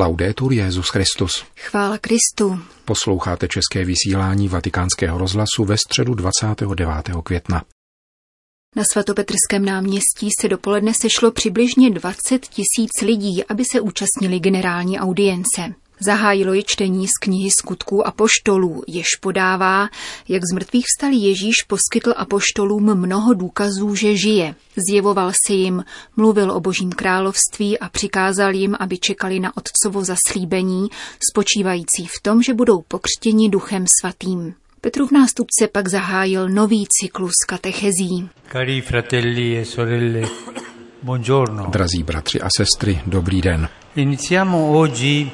Laudetur Jezus Christus. Chvála Kristu. Posloucháte české vysílání Vatikánského rozhlasu ve středu 29. května. Na svatopetrském náměstí se dopoledne sešlo přibližně 20 tisíc lidí, aby se účastnili generální audience. Zahájilo je čtení z knihy skutků a poštolů, jež podává, jak z mrtvých vstalý Ježíš poskytl apoštolům mnoho důkazů, že žije. Zjevoval se jim, mluvil o božím království a přikázal jim, aby čekali na otcovo zaslíbení, spočívající v tom, že budou pokřtěni duchem svatým. Petrův nástupce pak zahájil nový cyklus katechezí. Cari fratelli e sorelle, buongiorno. Drazí bratři a sestry, dobrý den. Iniziamo oggi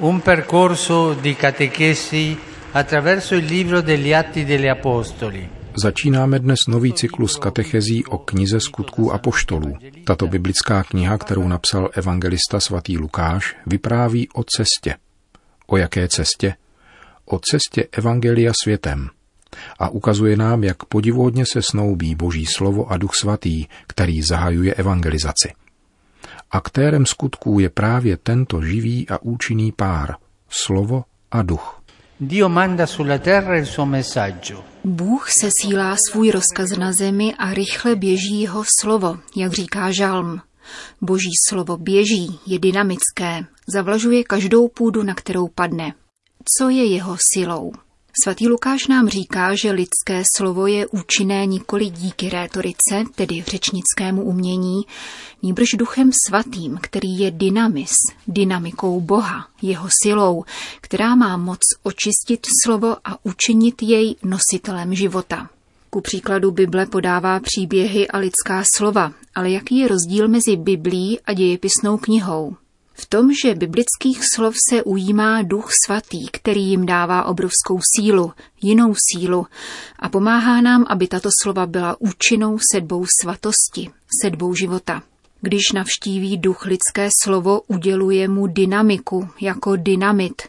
un percorso di catechesi attraverso il libro degli Atti degli Apostoli. Začínáme dnes nový cyklus katechezí o knize skutků a poštolů. Tato biblická kniha, kterou napsal evangelista svatý Lukáš, vypráví o cestě. O jaké cestě? O cestě evangelia světem. A ukazuje nám, jak podivodně se snoubí Boží slovo a Duch Svatý, který zahajuje evangelizaci. Aktérem skutků je právě tento živý a účinný pár, slovo a duch. Dio manda sulla terra il suo messaggio. Bůh se sílá svůj rozkaz na zemi a rychle běží jeho slovo, jak říká žalm. Boží slovo běží, je dynamické, zavlažuje každou půdu, na kterou padne. Co je jeho silou? Svatý Lukáš nám říká, že lidské slovo je účinné nikoli díky rétorice, tedy řečnickému umění, nýbrž duchem svatým, který je dynamis, dynamikou Boha, jeho silou, která má moc očistit slovo a učinit jej nositelem života. Ku příkladu Bible podává příběhy a lidská slova, ale jaký je rozdíl mezi Biblí a dějepisnou knihou? V tom, že biblických slov se ujímá duch svatý, který jim dává obrovskou sílu, jinou sílu a pomáhá nám, aby tato slova byla účinnou sedbou svatosti, sedbou života. Když navštíví duch lidské slovo, uděluje mu dynamiku jako dynamit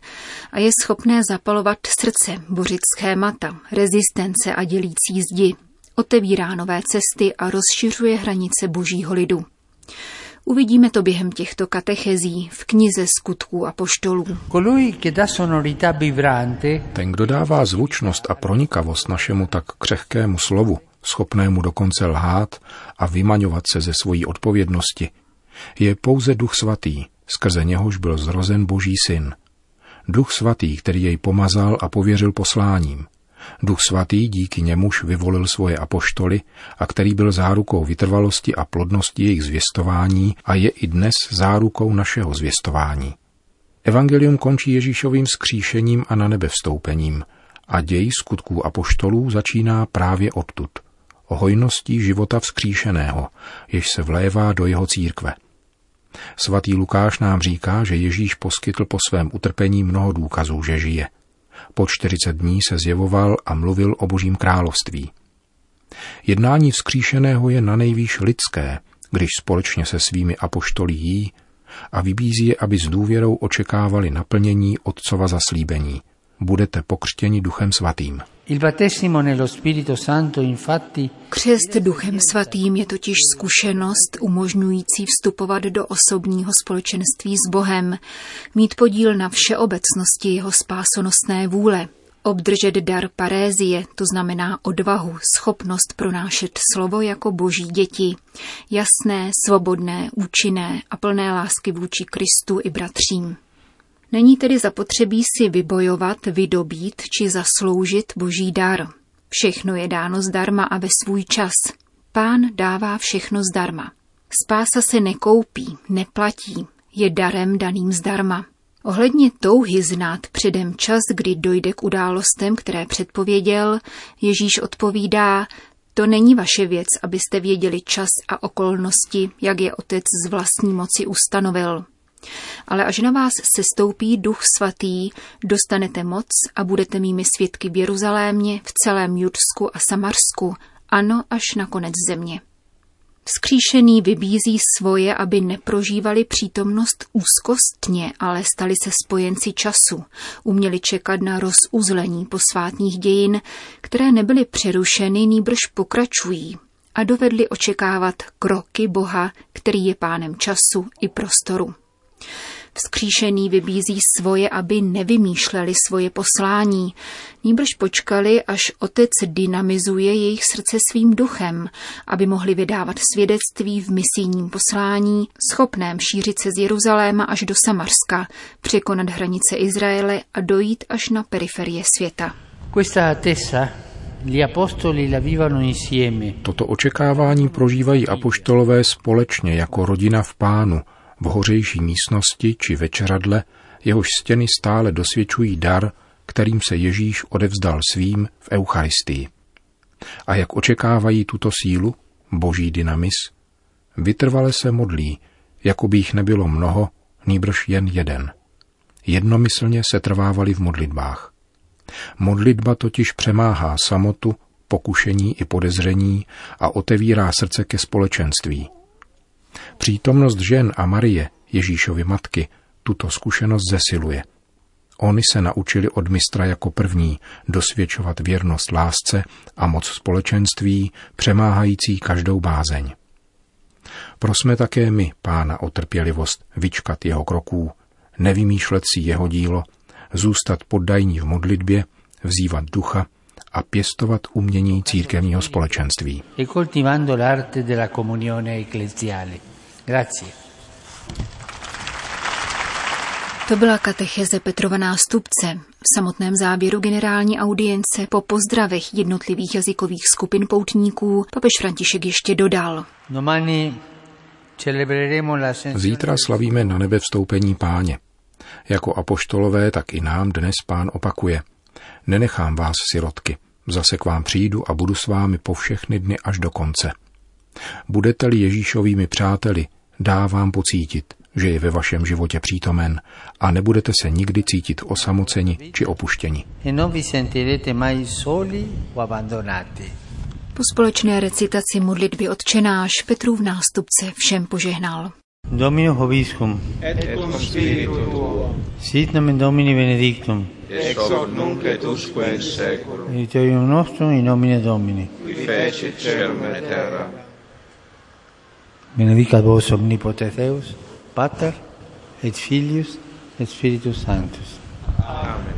a je schopné zapalovat srdce, bořit schémata, rezistence a dělící zdi. Otevírá nové cesty a rozšiřuje hranice božího lidu. Uvidíme to během těchto katechezí v knize skutků a poštolů. Ten, kdo dává zvučnost a pronikavost našemu tak křehkému slovu, schopnému dokonce lhát a vymaňovat se ze svojí odpovědnosti, je pouze Duch Svatý, skrze něhož byl zrozen Boží syn. Duch Svatý, který jej pomazal a pověřil posláním – Duch svatý díky němuž vyvolil svoje apoštoly a který byl zárukou vytrvalosti a plodnosti jejich zvěstování a je i dnes zárukou našeho zvěstování. Evangelium končí Ježíšovým skříšením a na nebe vstoupením a děj skutků apoštolů začíná právě odtud, o hojností života vzkříšeného, jež se vlévá do jeho církve. Svatý Lukáš nám říká, že Ježíš poskytl po svém utrpení mnoho důkazů, že žije – po 40 dní se zjevoval a mluvil o božím království. Jednání vzkříšeného je na nejvýš lidské, když společně se svými apoštoly jí a vybízí je, aby s důvěrou očekávali naplnění Otcova zaslíbení. Budete pokřtěni Duchem Svatým. Křest duchem svatým je totiž zkušenost umožňující vstupovat do osobního společenství s Bohem, mít podíl na všeobecnosti jeho spásonostné vůle, obdržet dar parézie, to znamená odvahu, schopnost pronášet slovo jako boží děti, jasné, svobodné, účinné a plné lásky vůči Kristu i bratřím. Není tedy zapotřebí si vybojovat, vydobít či zasloužit boží dar. Všechno je dáno zdarma a ve svůj čas. Pán dává všechno zdarma. Spása se nekoupí, neplatí, je darem daným zdarma. Ohledně touhy znát předem čas, kdy dojde k událostem, které předpověděl, Ježíš odpovídá, to není vaše věc, abyste věděli čas a okolnosti, jak je otec z vlastní moci ustanovil. Ale až na vás se stoupí duch svatý, dostanete moc a budete mými svědky v Jeruzalémě, v celém Judsku a Samarsku, ano až na konec země. Vzkříšený vybízí svoje, aby neprožívali přítomnost úzkostně, ale stali se spojenci času, uměli čekat na rozuzlení posvátních dějin, které nebyly přerušeny, nýbrž pokračují a dovedli očekávat kroky Boha, který je pánem času i prostoru. Vzkříšený vybízí svoje, aby nevymýšleli svoje poslání, níbrž počkali, až otec dynamizuje jejich srdce svým duchem, aby mohli vydávat svědectví v misijním poslání, schopném šířit se z Jeruzaléma až do Samarska, překonat hranice Izraele a dojít až na periferie světa. Questa attesa gli apostoli la vivano insieme. Toto očekávání prožívají apoštolové společně jako rodina v pánu, v hořejší místnosti či večeradle, jehož stěny stále dosvědčují dar, kterým se Ježíš odevzdal svým v Eucharistii. A jak očekávají tuto sílu, boží dynamis, vytrvale se modlí, jako by jich nebylo mnoho, nýbrž jen jeden. Jednomyslně se trvávali v modlitbách. Modlitba totiž přemáhá samotu, pokušení i podezření a otevírá srdce ke společenství. Přítomnost žen a Marie, Ježíšovy matky, tuto zkušenost zesiluje. Oni se naučili od mistra jako první dosvědčovat věrnost lásce a moc společenství, přemáhající každou bázeň. Prosme také my, pána, o trpělivost, vyčkat jeho kroků, nevymýšlet si jeho dílo, zůstat poddajní v modlitbě, vzývat ducha a pěstovat umění církevního společenství. E Grazie. To byla katecheze Petrova nástupce. V samotném záběru generální audience po pozdravech jednotlivých jazykových skupin poutníků papež František ještě dodal. Zítra slavíme na nebe vstoupení páně. Jako apoštolové, tak i nám dnes pán opakuje. Nenechám vás, sirotky. Zase k vám přijdu a budu s vámi po všechny dny až do konce. Budete-li Ježíšovými přáteli, dá vám pocítit, že je ve vašem životě přítomen a nebudete se nikdy cítit osamoceni či opuštěni. Po společné recitaci modlitby odčenáš Petrův nástupce všem požehnal. Domino Hoviscum, et cum spiritu tuo, sit nomen Domini benedictum, ex hoc nunc et usque in seculum, aiuterium nostrum in nomine Domini. qui fecit celum et terra. Benedicat vos omnipotens Deus, Pater, et Filius, et Spiritus Sanctus. Amen.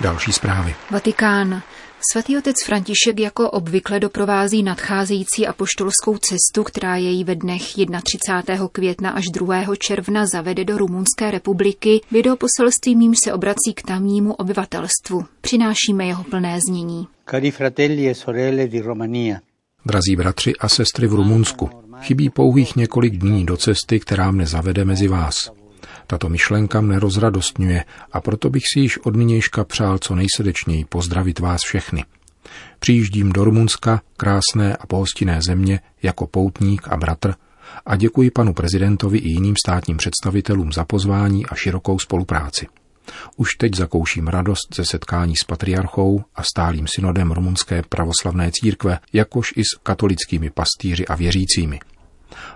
Další zprávy. Vatikán. Svatý otec František jako obvykle doprovází nadcházející apoštolskou cestu, která jej ve dnech 31. května až 2. června zavede do Rumunské republiky. Videoposelství mým se obrací k tamnímu obyvatelstvu. Přinášíme jeho plné znění. Cari fratelli e sorelle di Romania, Drazí bratři a sestry v Rumunsku, chybí pouhých několik dní do cesty, která mne zavede mezi vás. Tato myšlenka mne rozradostňuje a proto bych si již od nynějška přál co nejsrdečněji pozdravit vás všechny. Přijíždím do Rumunska, krásné a pohostinné země, jako poutník a bratr a děkuji panu prezidentovi i jiným státním představitelům za pozvání a širokou spolupráci. Už teď zakouším radost ze setkání s patriarchou a stálým synodem rumunské pravoslavné církve, jakož i s katolickými pastýři a věřícími.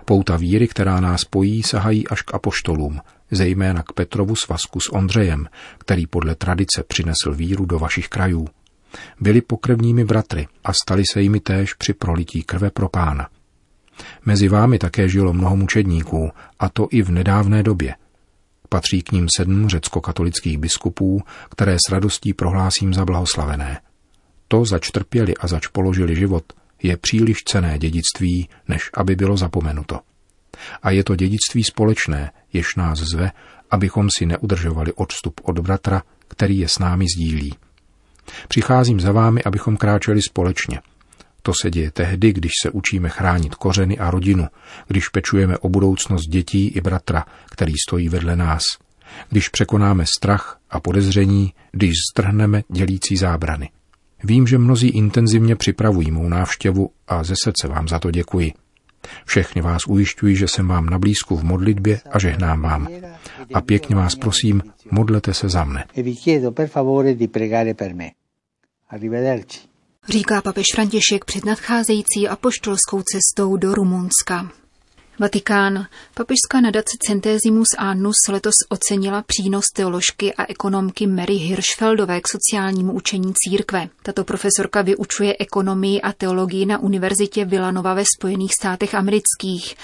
Pouta víry, která nás spojí, sahají až k apoštolům, zejména k Petrovu svazku s Ondřejem, který podle tradice přinesl víru do vašich krajů. Byli pokrevními bratry a stali se jimi též při prolití krve pro pána. Mezi vámi také žilo mnoho mučedníků, a to i v nedávné době. Patří k ním sedm řecko-katolických biskupů, které s radostí prohlásím za blahoslavené. To, zač trpěli a zač položili život, je příliš cené dědictví, než aby bylo zapomenuto. A je to dědictví společné, jež nás zve, abychom si neudržovali odstup od bratra, který je s námi sdílí. Přicházím za vámi, abychom kráčeli společně. To se děje tehdy, když se učíme chránit kořeny a rodinu, když pečujeme o budoucnost dětí i bratra, který stojí vedle nás, když překonáme strach a podezření, když strhneme dělící zábrany. Vím, že mnozí intenzivně připravují mou návštěvu a ze srdce vám za to děkuji. Všechny vás ujišťuji, že jsem vám na blízku v modlitbě a žehnám vám. A pěkně vás prosím, modlete se za mne. e. Říká papež František před nadcházející apoštolskou cestou do Rumunska. Vatikán. Papežská nadace Centesimus Annus letos ocenila přínos teoložky a ekonomky Mary Hirschfeldové k sociálnímu učení církve. Tato profesorka vyučuje ekonomii a teologii na univerzitě Villanova ve Spojených státech amerických.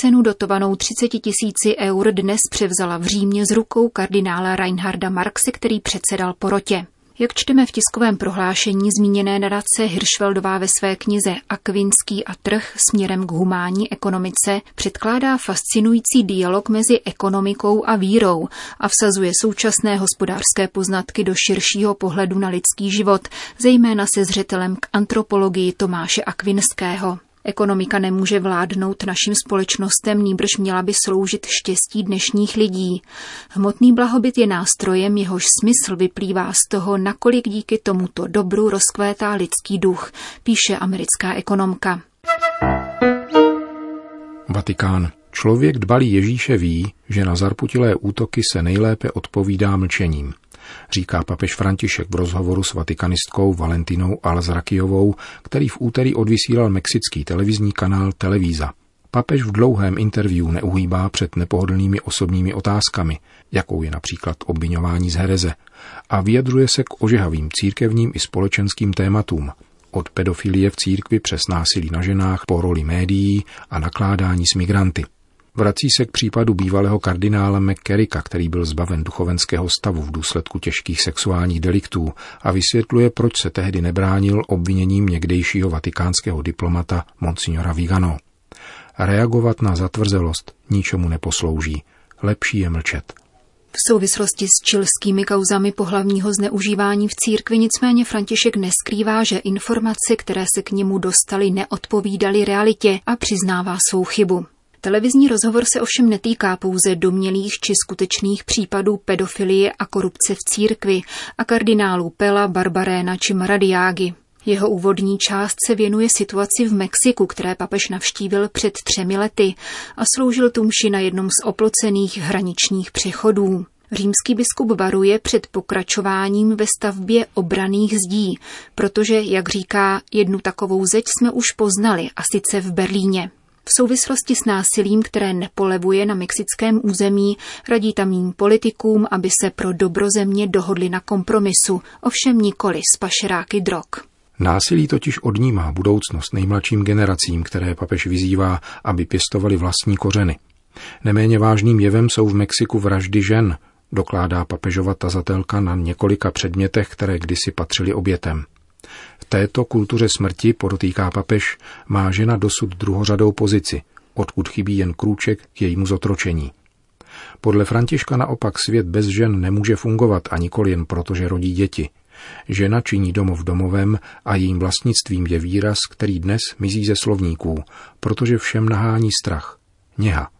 Cenu dotovanou 30 tisíci eur dnes převzala v Římě z rukou kardinála Reinharda Marxe, který předsedal porotě. Jak čteme v tiskovém prohlášení zmíněné nadace Hirschfeldová ve své knize Akvinský a trh směrem k humánní ekonomice předkládá fascinující dialog mezi ekonomikou a vírou a vsazuje současné hospodářské poznatky do širšího pohledu na lidský život, zejména se zřetelem k antropologii Tomáše Akvinského. Ekonomika nemůže vládnout našim společnostem, nýbrž měla by sloužit štěstí dnešních lidí. Hmotný blahobyt je nástrojem, jehož smysl vyplývá z toho, nakolik díky tomuto dobru rozkvétá lidský duch, píše americká ekonomka. Vatikán. Člověk dbalý Ježíše ví, že na zarputilé útoky se nejlépe odpovídá mlčením říká papež František v rozhovoru s vatikanistkou Valentinou Alzrakijovou, který v úterý odvysílal mexický televizní kanál Televíza. Papež v dlouhém interview neuhýbá před nepohodlnými osobními otázkami, jakou je například obvinování z hereze, a vyjadřuje se k ožehavým církevním i společenským tématům, od pedofilie v církvi přes násilí na ženách po roli médií a nakládání s migranty. Vrací se k případu bývalého kardinála McCarricka, který byl zbaven duchovenského stavu v důsledku těžkých sexuálních deliktů a vysvětluje, proč se tehdy nebránil obviněním někdejšího vatikánského diplomata Monsignora Vigano. Reagovat na zatvrzelost ničemu neposlouží. Lepší je mlčet. V souvislosti s čilskými kauzami pohlavního zneužívání v církvi nicméně František neskrývá, že informace, které se k němu dostaly, neodpovídaly realitě a přiznává svou chybu. Televizní rozhovor se ovšem netýká pouze domělých či skutečných případů pedofilie a korupce v církvi a kardinálů Pela, Barbaréna či Maradiágy. Jeho úvodní část se věnuje situaci v Mexiku, které papež navštívil před třemi lety a sloužil tumši na jednom z oplocených hraničních přechodů. Římský biskup varuje před pokračováním ve stavbě obraných zdí, protože, jak říká, jednu takovou zeď jsme už poznali, a sice v Berlíně. V souvislosti s násilím, které nepolevuje na mexickém území, radí tamním politikům, aby se pro dobro země dohodli na kompromisu, ovšem nikoli s pašeráky drog. Násilí totiž odnímá budoucnost nejmladším generacím, které papež vyzývá, aby pěstovali vlastní kořeny. Neméně vážným jevem jsou v Mexiku vraždy žen, dokládá papežova tazatelka na několika předmětech, které kdysi patřily obětem. V této kultuře smrti, podotýká papež, má žena dosud druhořadou pozici, odkud chybí jen krůček k jejímu zotročení. Podle Františka naopak svět bez žen nemůže fungovat a nikoli jen proto, že rodí děti. Žena činí domov domovem a jejím vlastnictvím je výraz, který dnes mizí ze slovníků, protože všem nahání strach. Něha.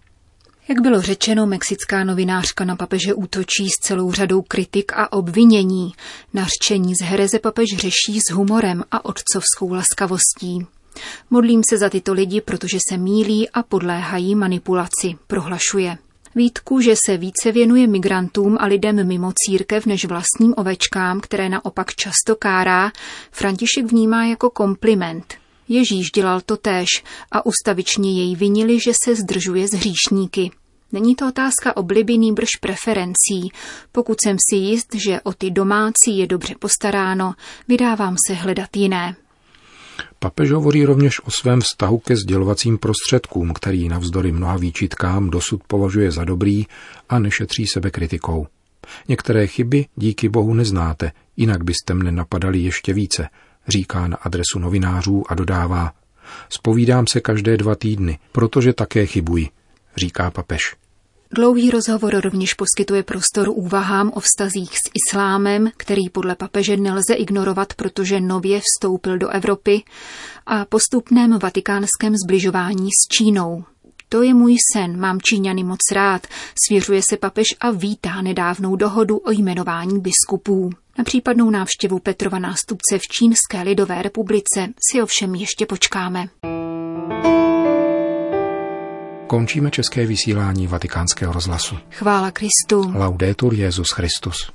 Jak bylo řečeno, mexická novinářka na papeže útočí s celou řadou kritik a obvinění. Nařčení z hereze papež řeší s humorem a otcovskou laskavostí. Modlím se za tyto lidi, protože se mílí a podléhají manipulaci, prohlašuje. Vítku, že se více věnuje migrantům a lidem mimo církev než vlastním ovečkám, které naopak často kárá, František vnímá jako kompliment – Ježíš dělal to též a ustavičně jej vinili, že se zdržuje z hříšníky. Není to otázka obliby nýbrž preferencí. Pokud jsem si jist, že o ty domácí je dobře postaráno, vydávám se hledat jiné. Papež hovoří rovněž o svém vztahu ke sdělovacím prostředkům, který navzdory mnoha výčitkám dosud považuje za dobrý a nešetří sebe kritikou. Některé chyby díky bohu neznáte, jinak byste mne napadali ještě více, říká na adresu novinářů a dodává, spovídám se každé dva týdny, protože také chybuji, říká papež. Dlouhý rozhovor rovněž poskytuje prostor úvahám o vztazích s islámem, který podle papeže nelze ignorovat, protože nově vstoupil do Evropy, a postupném vatikánském zbližování s Čínou. To je můj sen, mám Číňany moc rád, svěřuje se papež a vítá nedávnou dohodu o jmenování biskupů. Na případnou návštěvu Petrova nástupce v Čínské lidové republice si ovšem ještě počkáme. Končíme české vysílání vatikánského rozhlasu. Chvála Kristu. Laudetur Jezus Christus.